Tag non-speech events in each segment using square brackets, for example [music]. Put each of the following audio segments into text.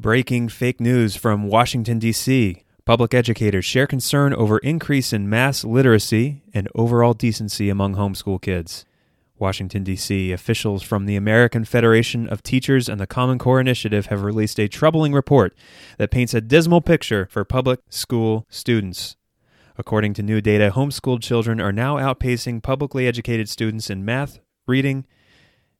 Breaking fake news from Washington, D.C. Public educators share concern over increase in mass literacy and overall decency among homeschool kids. Washington, D.C. officials from the American Federation of Teachers and the Common Core Initiative have released a troubling report that paints a dismal picture for public school students. According to new data, homeschooled children are now outpacing publicly educated students in math, reading,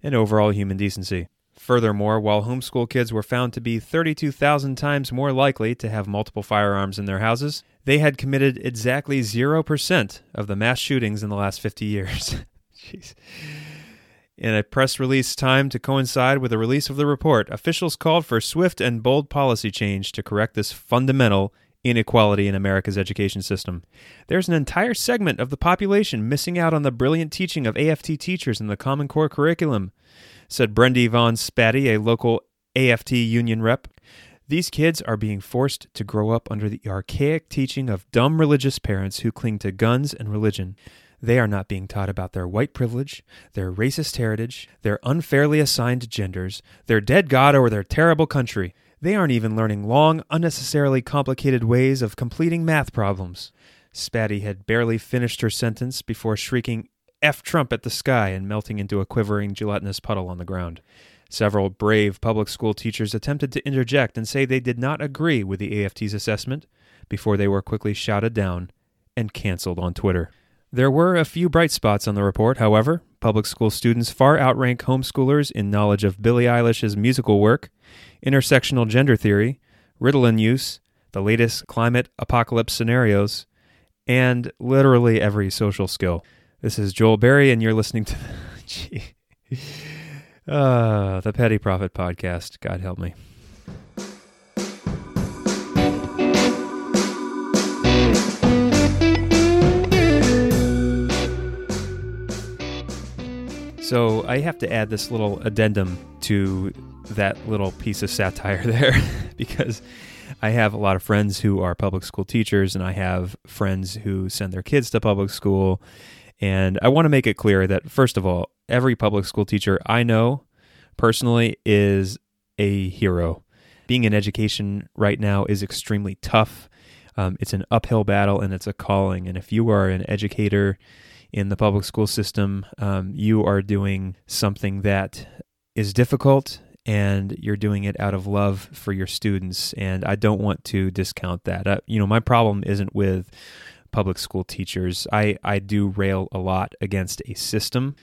and overall human decency. Furthermore, while homeschool kids were found to be 32,000 times more likely to have multiple firearms in their houses, they had committed exactly 0% of the mass shootings in the last 50 years. [laughs] Jeez. In a press release timed to coincide with the release of the report, officials called for swift and bold policy change to correct this fundamental inequality in America's education system. There's an entire segment of the population missing out on the brilliant teaching of AFT teachers in the Common Core curriculum said Brendy Von Spatty, a local AFT union rep. These kids are being forced to grow up under the archaic teaching of dumb religious parents who cling to guns and religion. They are not being taught about their white privilege, their racist heritage, their unfairly assigned genders, their dead God, or their terrible country. They aren't even learning long, unnecessarily complicated ways of completing math problems. Spatty had barely finished her sentence before shrieking F Trump at the sky and melting into a quivering, gelatinous puddle on the ground. Several brave public school teachers attempted to interject and say they did not agree with the AFT's assessment before they were quickly shouted down and canceled on Twitter. There were a few bright spots on the report, however. Public school students far outrank homeschoolers in knowledge of Billie Eilish's musical work, intersectional gender theory, Ritalin use, the latest climate apocalypse scenarios, and literally every social skill. This is Joel Berry, and you're listening to [laughs] gee, uh, the Petty Prophet Podcast. God help me. So I have to add this little addendum to that little piece of satire [laughs] there because I have a lot of friends who are public school teachers, and I have friends who send their kids to public school and I want to make it clear that, first of all, every public school teacher I know personally is a hero. Being in education right now is extremely tough. Um, it's an uphill battle and it's a calling. And if you are an educator in the public school system, um, you are doing something that is difficult and you're doing it out of love for your students. And I don't want to discount that. You know, my problem isn't with public school teachers. I, I do rail a lot against a system,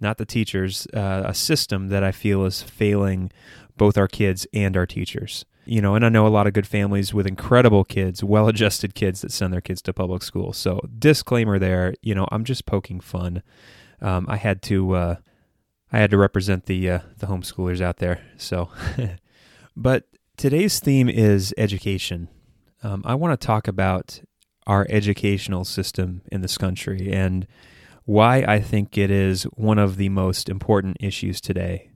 not the teachers, uh, a system that I feel is failing both our kids and our teachers. You know, and I know a lot of good families with incredible kids, well adjusted kids that send their kids to public school. So, disclaimer there, you know, I'm just poking fun. Um, I had to, uh, I had to represent the uh, the homeschoolers out there. So, [laughs] but today's theme is education. Um, I want to talk about our educational system in this country and why I think it is one of the most important issues today.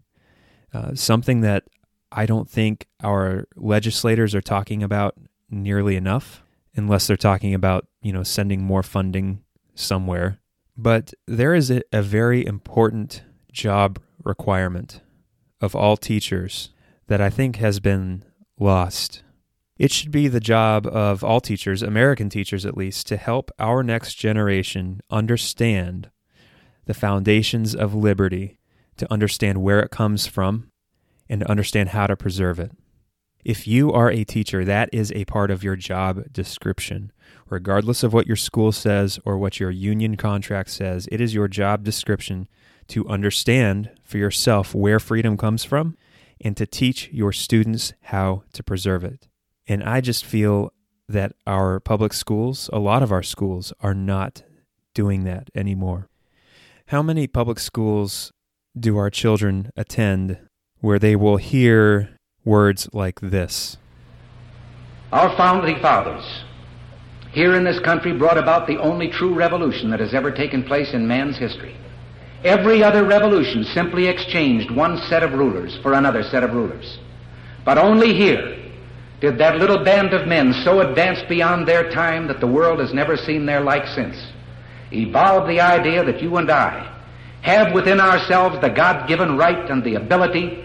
Uh, something that I don't think our legislators are talking about nearly enough, unless they're talking about, you know, sending more funding somewhere. But there is a, a very important job requirement of all teachers that I think has been lost it should be the job of all teachers, American teachers at least, to help our next generation understand the foundations of liberty, to understand where it comes from, and to understand how to preserve it. If you are a teacher, that is a part of your job description. Regardless of what your school says or what your union contract says, it is your job description to understand for yourself where freedom comes from and to teach your students how to preserve it. And I just feel that our public schools, a lot of our schools, are not doing that anymore. How many public schools do our children attend where they will hear words like this? Our founding fathers here in this country brought about the only true revolution that has ever taken place in man's history. Every other revolution simply exchanged one set of rulers for another set of rulers. But only here did that little band of men so advance beyond their time that the world has never seen their like since evolve the idea that you and I have within ourselves the God given right and the ability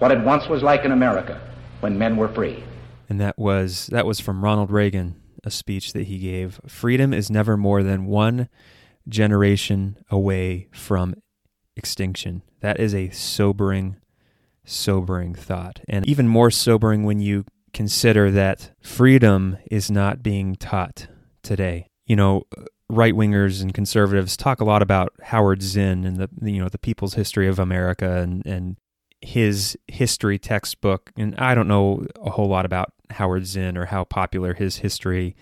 what it once was like in America when men were free. And that was that was from Ronald Reagan, a speech that he gave. Freedom is never more than one generation away from extinction. That is a sobering sobering thought. And even more sobering when you consider that freedom is not being taught today. You know, right wingers and conservatives talk a lot about Howard Zinn and the you know the People's History of America and and his history textbook. And I don't know a whole lot about Howard Zinn or how popular his history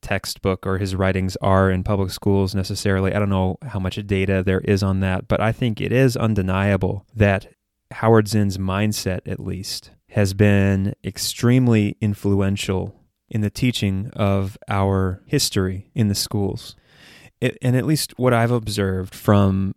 textbook or his writings are in public schools necessarily. I don't know how much data there is on that, but I think it is undeniable that Howard Zinn's mindset, at least, has been extremely influential in the teaching of our history in the schools. It, and at least what I've observed from,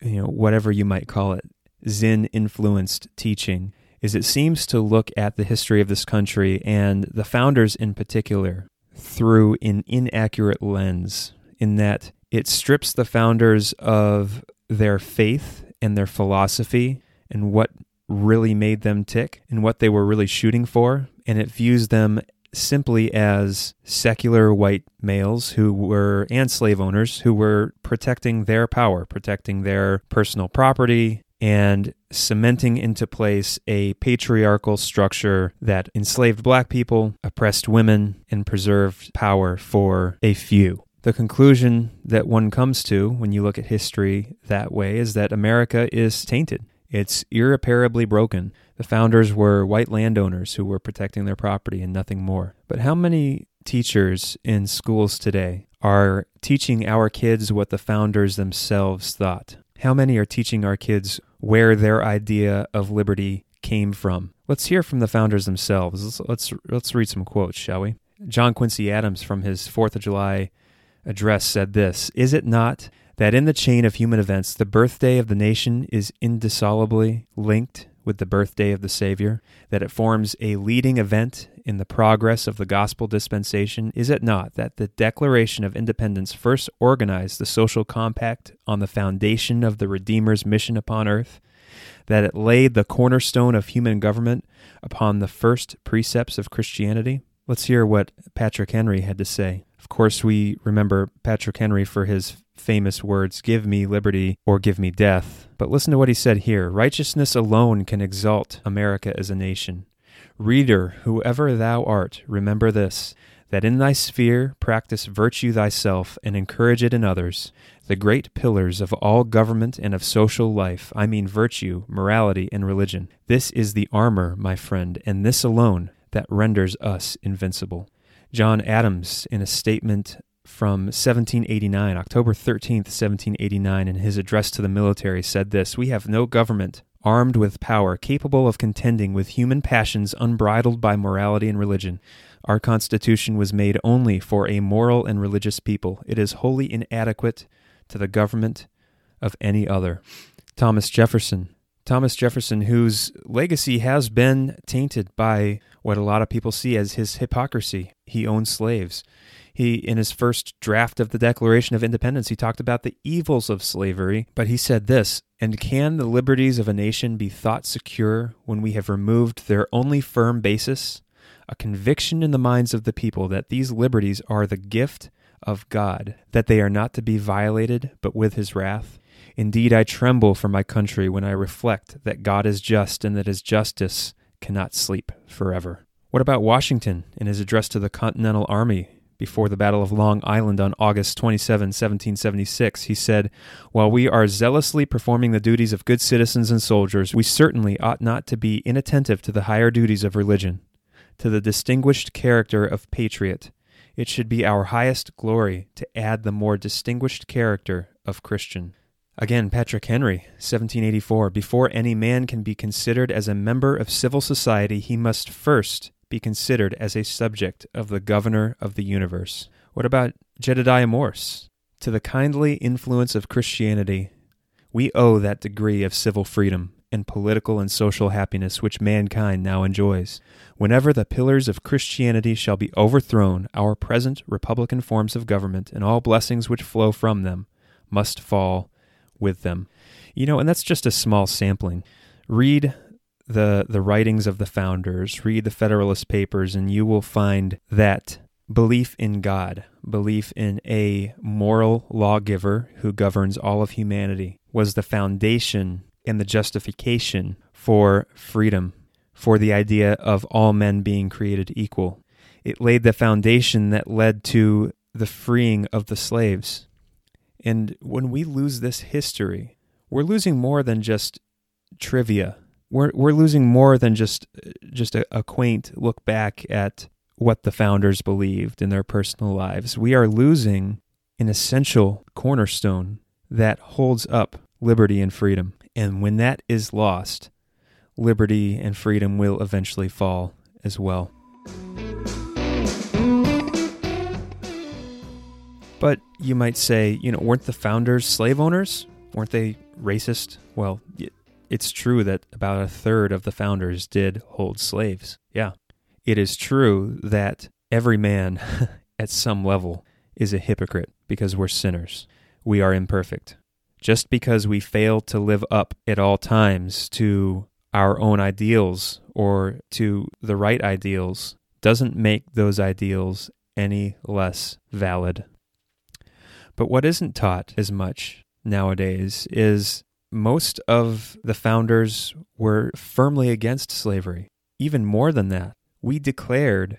you know, whatever you might call it, Zinn influenced teaching, is it seems to look at the history of this country and the founders in particular through an inaccurate lens, in that it strips the founders of their faith and their philosophy and what really made them tick and what they were really shooting for. And it views them simply as secular white males who were, and slave owners who were protecting their power, protecting their personal property, and cementing into place a patriarchal structure that enslaved black people, oppressed women, and preserved power for a few. The conclusion that one comes to when you look at history that way is that America is tainted. It's irreparably broken. The founders were white landowners who were protecting their property and nothing more. But how many teachers in schools today are teaching our kids what the founders themselves thought? How many are teaching our kids where their idea of liberty came from? Let's hear from the founders themselves. Let's let's, let's read some quotes, shall we? John Quincy Adams from his 4th of July address said this, "Is it not that in the chain of human events, the birthday of the nation is indissolubly linked with the birthday of the Savior, that it forms a leading event in the progress of the gospel dispensation? Is it not that the Declaration of Independence first organized the social compact on the foundation of the Redeemer's mission upon earth? That it laid the cornerstone of human government upon the first precepts of Christianity? Let's hear what Patrick Henry had to say. Of course, we remember Patrick Henry for his famous words, Give me liberty or give me death. But listen to what he said here Righteousness alone can exalt America as a nation. Reader, whoever thou art, remember this that in thy sphere practice virtue thyself and encourage it in others, the great pillars of all government and of social life, I mean virtue, morality, and religion. This is the armor, my friend, and this alone that renders us invincible. John Adams, in a statement from 1789, October 13th, 1789, in his address to the military, said this We have no government armed with power capable of contending with human passions unbridled by morality and religion. Our Constitution was made only for a moral and religious people. It is wholly inadequate to the government of any other. Thomas Jefferson. Thomas Jefferson, whose legacy has been tainted by what a lot of people see as his hypocrisy. He owned slaves. He, in his first draft of the Declaration of Independence, he talked about the evils of slavery, but he said this And can the liberties of a nation be thought secure when we have removed their only firm basis? A conviction in the minds of the people that these liberties are the gift of God, that they are not to be violated but with his wrath? Indeed, I tremble for my country when I reflect that God is just and that his justice cannot sleep forever. What about Washington in his address to the Continental Army before the Battle of Long Island on August 27, 1776, he said, While we are zealously performing the duties of good citizens and soldiers, we certainly ought not to be inattentive to the higher duties of religion, to the distinguished character of patriot. It should be our highest glory to add the more distinguished character of Christian. Again, Patrick Henry, 1784. Before any man can be considered as a member of civil society, he must first be considered as a subject of the governor of the universe. What about Jedediah Morse? To the kindly influence of Christianity, we owe that degree of civil freedom and political and social happiness which mankind now enjoys. Whenever the pillars of Christianity shall be overthrown, our present republican forms of government and all blessings which flow from them must fall with them. You know, and that's just a small sampling. Read the the writings of the founders, read the Federalist Papers, and you will find that belief in God, belief in a moral lawgiver who governs all of humanity, was the foundation and the justification for freedom, for the idea of all men being created equal. It laid the foundation that led to the freeing of the slaves. And when we lose this history, we're losing more than just trivia. We're we're losing more than just just a, a quaint look back at what the founders believed in their personal lives. We are losing an essential cornerstone that holds up liberty and freedom. And when that is lost, liberty and freedom will eventually fall as well. But you might say, you know, weren't the founders slave owners? Weren't they racist? Well, it's true that about a third of the founders did hold slaves. Yeah. It is true that every man [laughs] at some level is a hypocrite because we're sinners. We are imperfect. Just because we fail to live up at all times to our own ideals or to the right ideals doesn't make those ideals any less valid. But what isn't taught as much nowadays is most of the founders were firmly against slavery. Even more than that, we declared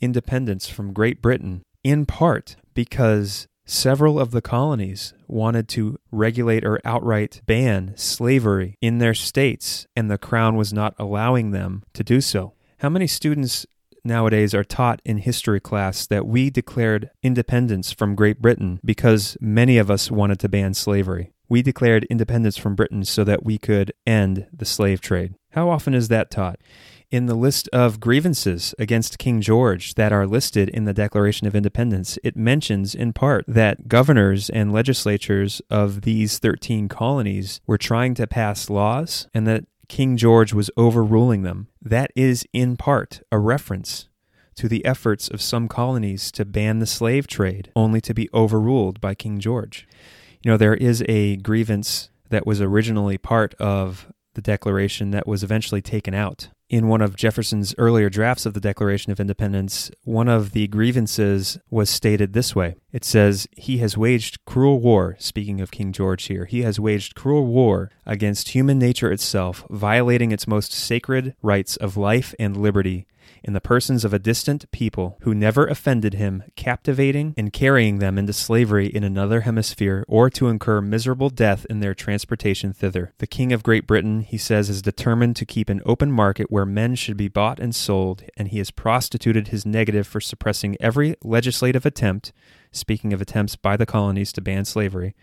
independence from Great Britain in part because several of the colonies wanted to regulate or outright ban slavery in their states, and the crown was not allowing them to do so. How many students nowadays are taught in history class that we declared independence from Great Britain because many of us wanted to ban slavery. We declared independence from Britain so that we could end the slave trade. How often is that taught? In the list of grievances against King George that are listed in the Declaration of Independence, it mentions in part that governors and legislatures of these 13 colonies were trying to pass laws and that King George was overruling them. That is, in part, a reference to the efforts of some colonies to ban the slave trade, only to be overruled by King George. You know, there is a grievance that was originally part of the Declaration that was eventually taken out. In one of Jefferson's earlier drafts of the Declaration of Independence, one of the grievances was stated this way. It says, He has waged cruel war, speaking of King George here, he has waged cruel war against human nature itself, violating its most sacred rights of life and liberty in the persons of a distant people who never offended him, captivating and carrying them into slavery in another hemisphere, or to incur miserable death in their transportation thither. The King of Great Britain, he says, is determined to keep an open market where men should be bought and sold, and he has prostituted his negative for suppressing every legislative attempt, speaking of attempts by the colonies to ban slavery,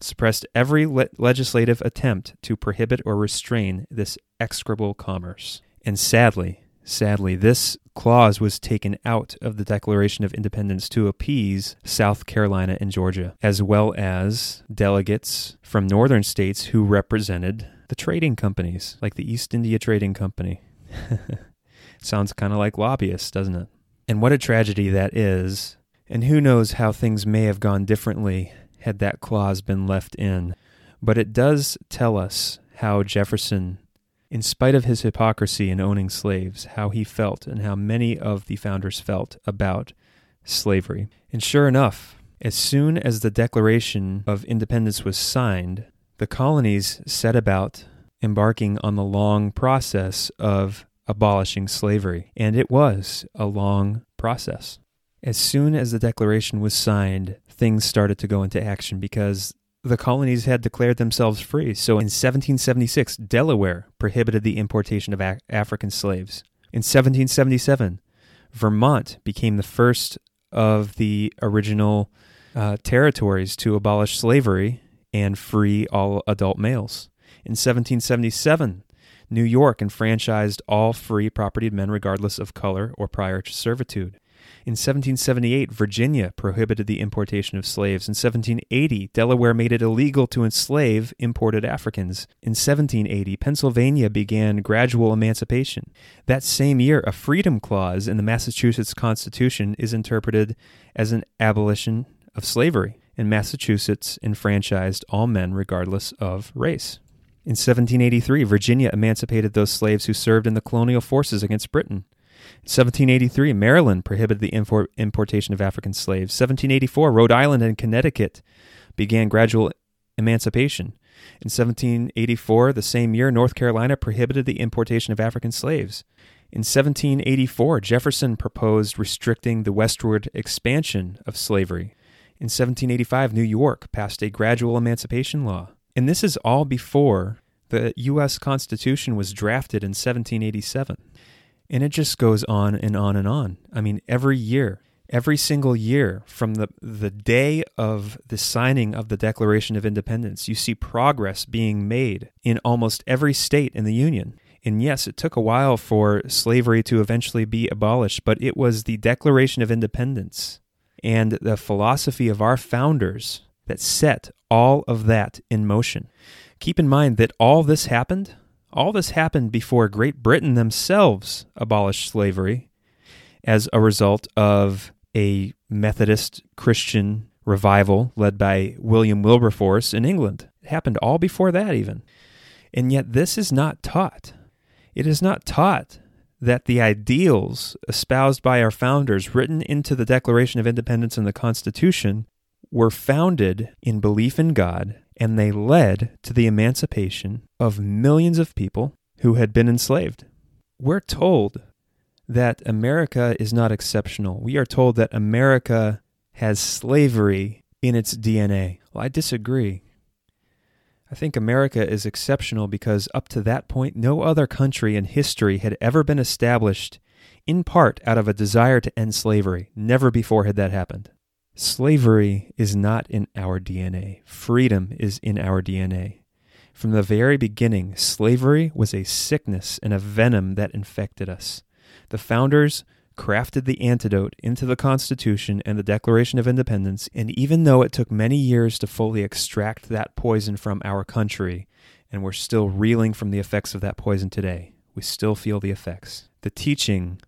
suppressed every le- legislative attempt to prohibit or restrain this execrable commerce. And sadly, Sadly, this clause was taken out of the Declaration of Independence to appease South Carolina and Georgia, as well as delegates from northern states who represented the trading companies, like the East India Trading Company. [laughs] Sounds kind of like lobbyists, doesn't it? And what a tragedy that is. And who knows how things may have gone differently had that clause been left in. But it does tell us how Jefferson in spite of his hypocrisy in owning slaves, how he felt and how many of the founders felt about slavery. And sure enough, as soon as the Declaration of Independence was signed, the colonies set about embarking on the long process of abolishing slavery. And it was a long process. As soon as the Declaration was signed, things started to go into action because the colonies had declared themselves free. So in 1776, Delaware prohibited the importation of African slaves. In 1777, Vermont became the first of the original uh, territories to abolish slavery and free all adult males. In 1777, New York enfranchised all free propertied men regardless of color or prior servitude. In 1778, Virginia prohibited the importation of slaves. In 1780, Delaware made it illegal to enslave imported Africans. In 1780, Pennsylvania began gradual emancipation. That same year, a freedom clause in the Massachusetts Constitution is interpreted as an abolition of slavery, and Massachusetts enfranchised all men regardless of race. In 1783, Virginia emancipated those slaves who served in the colonial forces against Britain. 1783, Maryland prohibited the import, importation of African slaves. 1784, Rhode Island and Connecticut began gradual emancipation. In 1784, the same year, North Carolina prohibited the importation of African slaves. In 1784, Jefferson proposed restricting the westward expansion of slavery. In 1785, New York passed a gradual emancipation law. And this is all before the U.S. Constitution was drafted in 1787. And it just goes on and on and on. I mean, every year, every single year from the, the day of the signing of the Declaration of Independence, you see progress being made in almost every state in the Union. And yes, it took a while for slavery to eventually be abolished, but it was the Declaration of Independence and the philosophy of our founders that set all of that in motion. Keep in mind that all this happened all this happened before Great Britain themselves abolished slavery as a result of a Methodist Christian revival led by William Wilberforce in England. It happened all before that, even. And yet, this is not taught. It is not taught that the ideals espoused by our founders, written into the Declaration of Independence and the Constitution, were founded in belief in God and they led to the emancipation of millions of people who had been enslaved. We're told that America is not exceptional. We are told that America has slavery in its DNA. Well, I disagree. I think America is exceptional because up to that point, no other country in history had ever been established in part out of a desire to end slavery. Never before had that happened. Slavery is not in our DNA. Freedom is in our DNA. From the very beginning, slavery was a sickness and a venom that infected us. The founders crafted the antidote into the Constitution and the Declaration of Independence, and even though it took many years to fully extract that poison from our country, and we're still reeling from the effects of that poison today, we still feel the effects. The teaching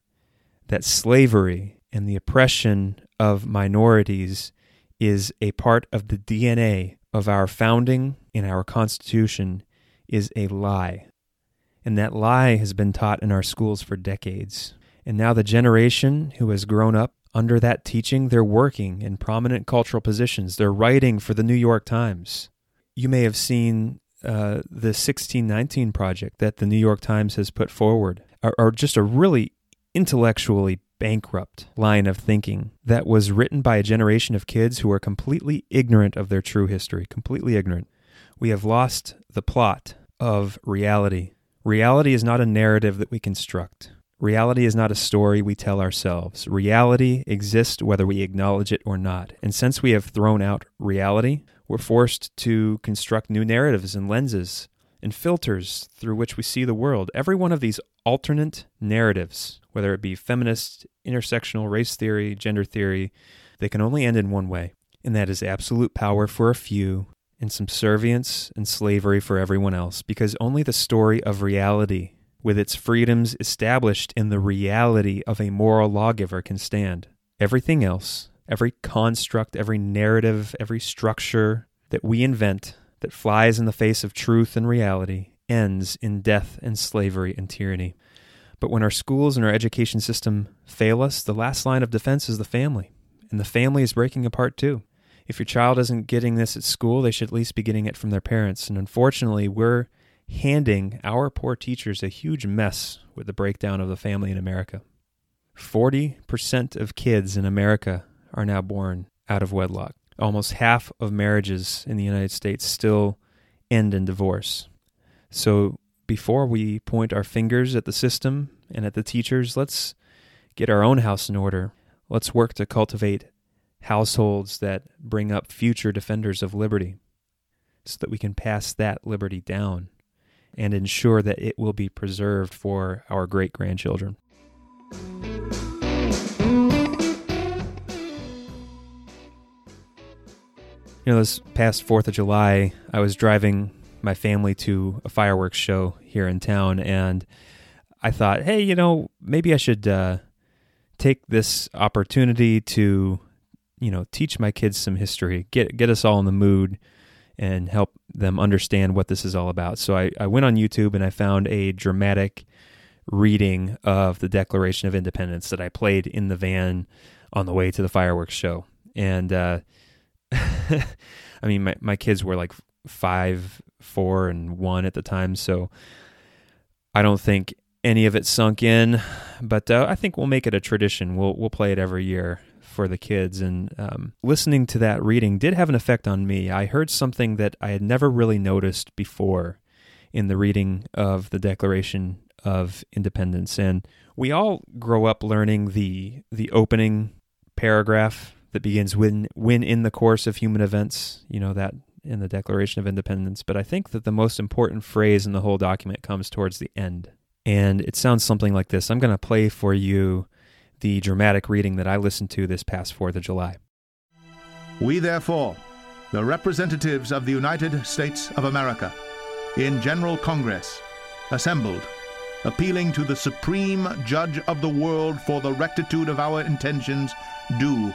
that slavery and the oppression of minorities is a part of the DNA of our founding in our Constitution is a lie. And that lie has been taught in our schools for decades. And now the generation who has grown up under that teaching, they're working in prominent cultural positions. They're writing for the New York Times. You may have seen uh, the 1619 project that the New York Times has put forward, or, or just a really intellectually bankrupt line of thinking that was written by a generation of kids who are completely ignorant of their true history, completely ignorant. We have lost the plot of reality. Reality is not a narrative that we construct. Reality is not a story we tell ourselves. Reality exists whether we acknowledge it or not. And since we have thrown out reality, we're forced to construct new narratives and lenses and filters through which we see the world. Every one of these alternate narratives, whether it be feminist, intersectional race theory, gender theory, they can only end in one way, and that is absolute power for a few and subservience and slavery for everyone else, because only the story of reality, with its freedoms established in the reality of a moral lawgiver, can stand. Everything else, every construct, every narrative, every structure that we invent that flies in the face of truth and reality ends in death and slavery and tyranny. But when our schools and our education system fail us, the last line of defense is the family. And the family is breaking apart too. If your child isn't getting this at school, they should at least be getting it from their parents. And unfortunately, we're handing our poor teachers a huge mess with the breakdown of the family in America. 40% of kids in America are now born out of wedlock almost half of marriages in the United States still end in divorce. So before we point our fingers at the system and at the teachers, let's get our own house in order. Let's work to cultivate households that bring up future defenders of liberty so that we can pass that liberty down and ensure that it will be preserved for our great grandchildren. You know, this past 4th of July, I was driving my family to a fireworks show here in town, and I thought, hey, you know, maybe I should uh, take this opportunity to, you know, teach my kids some history, get get us all in the mood, and help them understand what this is all about. So I, I went on YouTube and I found a dramatic reading of the Declaration of Independence that I played in the van on the way to the fireworks show, and uh, [laughs] I mean, my my kids were like five, four, and one at the time, so I don't think any of it sunk in. But uh, I think we'll make it a tradition. We'll we'll play it every year for the kids. And um, listening to that reading did have an effect on me. I heard something that I had never really noticed before in the reading of the Declaration of Independence. And we all grow up learning the the opening paragraph that begins when when in the course of human events, you know that in the Declaration of Independence, but I think that the most important phrase in the whole document comes towards the end. And it sounds something like this. I'm going to play for you the dramatic reading that I listened to this past 4th of July. We therefore, the representatives of the United States of America, in General Congress, assembled, appealing to the Supreme Judge of the world for the rectitude of our intentions, do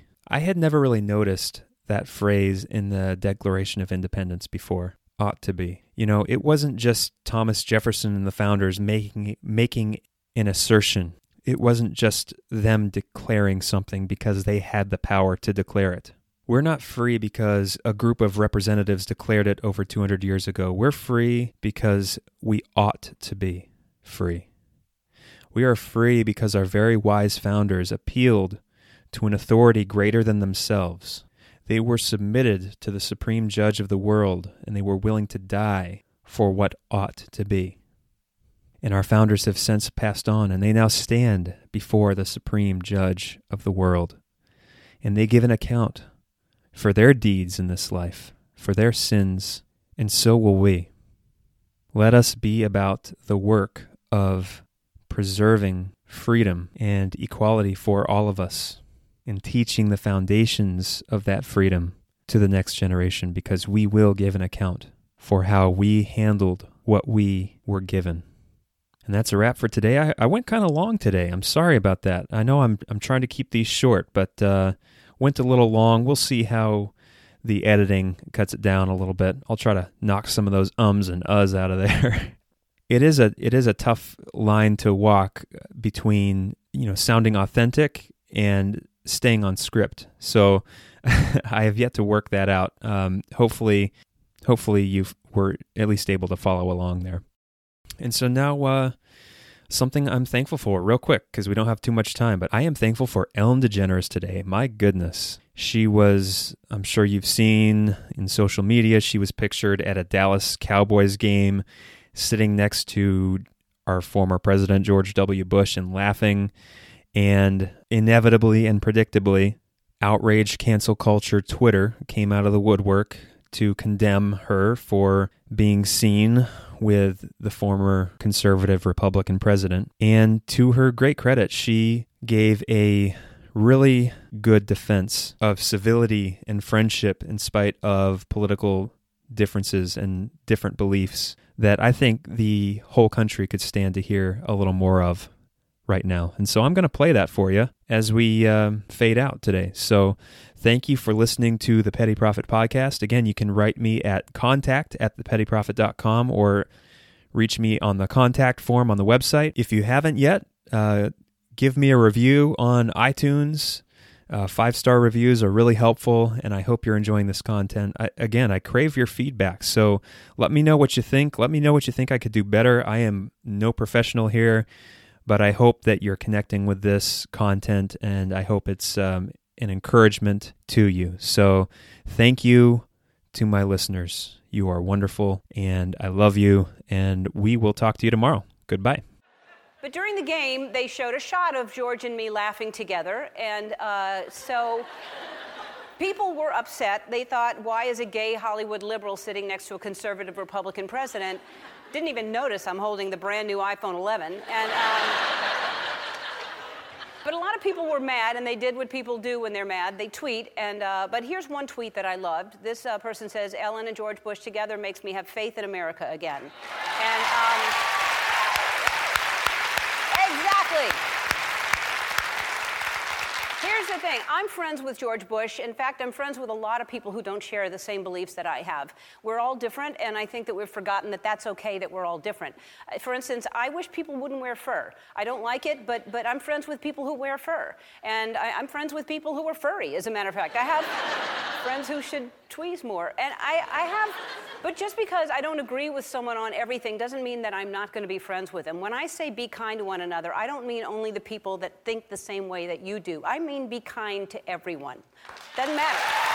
I had never really noticed that phrase in the Declaration of Independence before. Ought to be. You know, it wasn't just Thomas Jefferson and the founders making making an assertion. It wasn't just them declaring something because they had the power to declare it. We're not free because a group of representatives declared it over 200 years ago. We're free because we ought to be free. We are free because our very wise founders appealed to an authority greater than themselves. They were submitted to the supreme judge of the world, and they were willing to die for what ought to be. And our founders have since passed on, and they now stand before the supreme judge of the world. And they give an account for their deeds in this life, for their sins, and so will we. Let us be about the work of preserving freedom and equality for all of us and teaching the foundations of that freedom to the next generation because we will give an account for how we handled what we were given. And that's a wrap for today. I, I went kind of long today. I'm sorry about that. I know I'm I'm trying to keep these short, but uh, went a little long. We'll see how the editing cuts it down a little bit. I'll try to knock some of those ums and uhs out of there. [laughs] it is a it is a tough line to walk between you know sounding authentic and staying on script. So [laughs] I have yet to work that out. Um, hopefully, hopefully you were at least able to follow along there. And so now, uh, something I'm thankful for, real quick, because we don't have too much time. But I am thankful for Ellen DeGeneres today. My goodness, she was. I'm sure you've seen in social media. She was pictured at a Dallas Cowboys game, sitting next to our former president George W. Bush and laughing and inevitably and predictably, outraged cancel culture Twitter came out of the woodwork to condemn her for being seen with the former conservative Republican president. And to her great credit, she gave a really good defense of civility and friendship in spite of political differences and different beliefs that I think the whole country could stand to hear a little more of right now. And so I'm going to play that for you as we um, fade out today. So thank you for listening to the Petty Prophet podcast. Again, you can write me at contact at thepettyprophet.com or reach me on the contact form on the website. If you haven't yet, uh, give me a review on iTunes. Uh, five star reviews are really helpful, and I hope you're enjoying this content. I, again, I crave your feedback. So let me know what you think. Let me know what you think I could do better. I am no professional here, but I hope that you're connecting with this content, and I hope it's um, an encouragement to you. So thank you to my listeners. You are wonderful, and I love you, and we will talk to you tomorrow. Goodbye. But during the game, they showed a shot of George and me laughing together, and uh, so people were upset. They thought, why is a gay Hollywood liberal sitting next to a conservative Republican president? Didn't even notice I'm holding the brand new iPhone 11. And, um, [laughs] but a lot of people were mad, and they did what people do when they're mad. They tweet, and uh, but here's one tweet that I loved. This uh, person says, "Ellen and George Bush together makes me have faith in America again." And um, [laughs] exactly. The thing I'm friends with George Bush. In fact, I'm friends with a lot of people who don't share the same beliefs that I have. We're all different, and I think that we've forgotten that that's okay that we're all different. Uh, For instance, I wish people wouldn't wear fur. I don't like it, but, but I'm friends with people who wear fur. And I, I'm friends with people who are furry, as a matter of fact. I have [laughs] friends who should tweeze more. And I, I have, but just because I don't agree with someone on everything doesn't mean that I'm not going to be friends with them. When I say be kind to one another, I don't mean only the people that think the same way that you do. I mean be kind to everyone. Doesn't matter.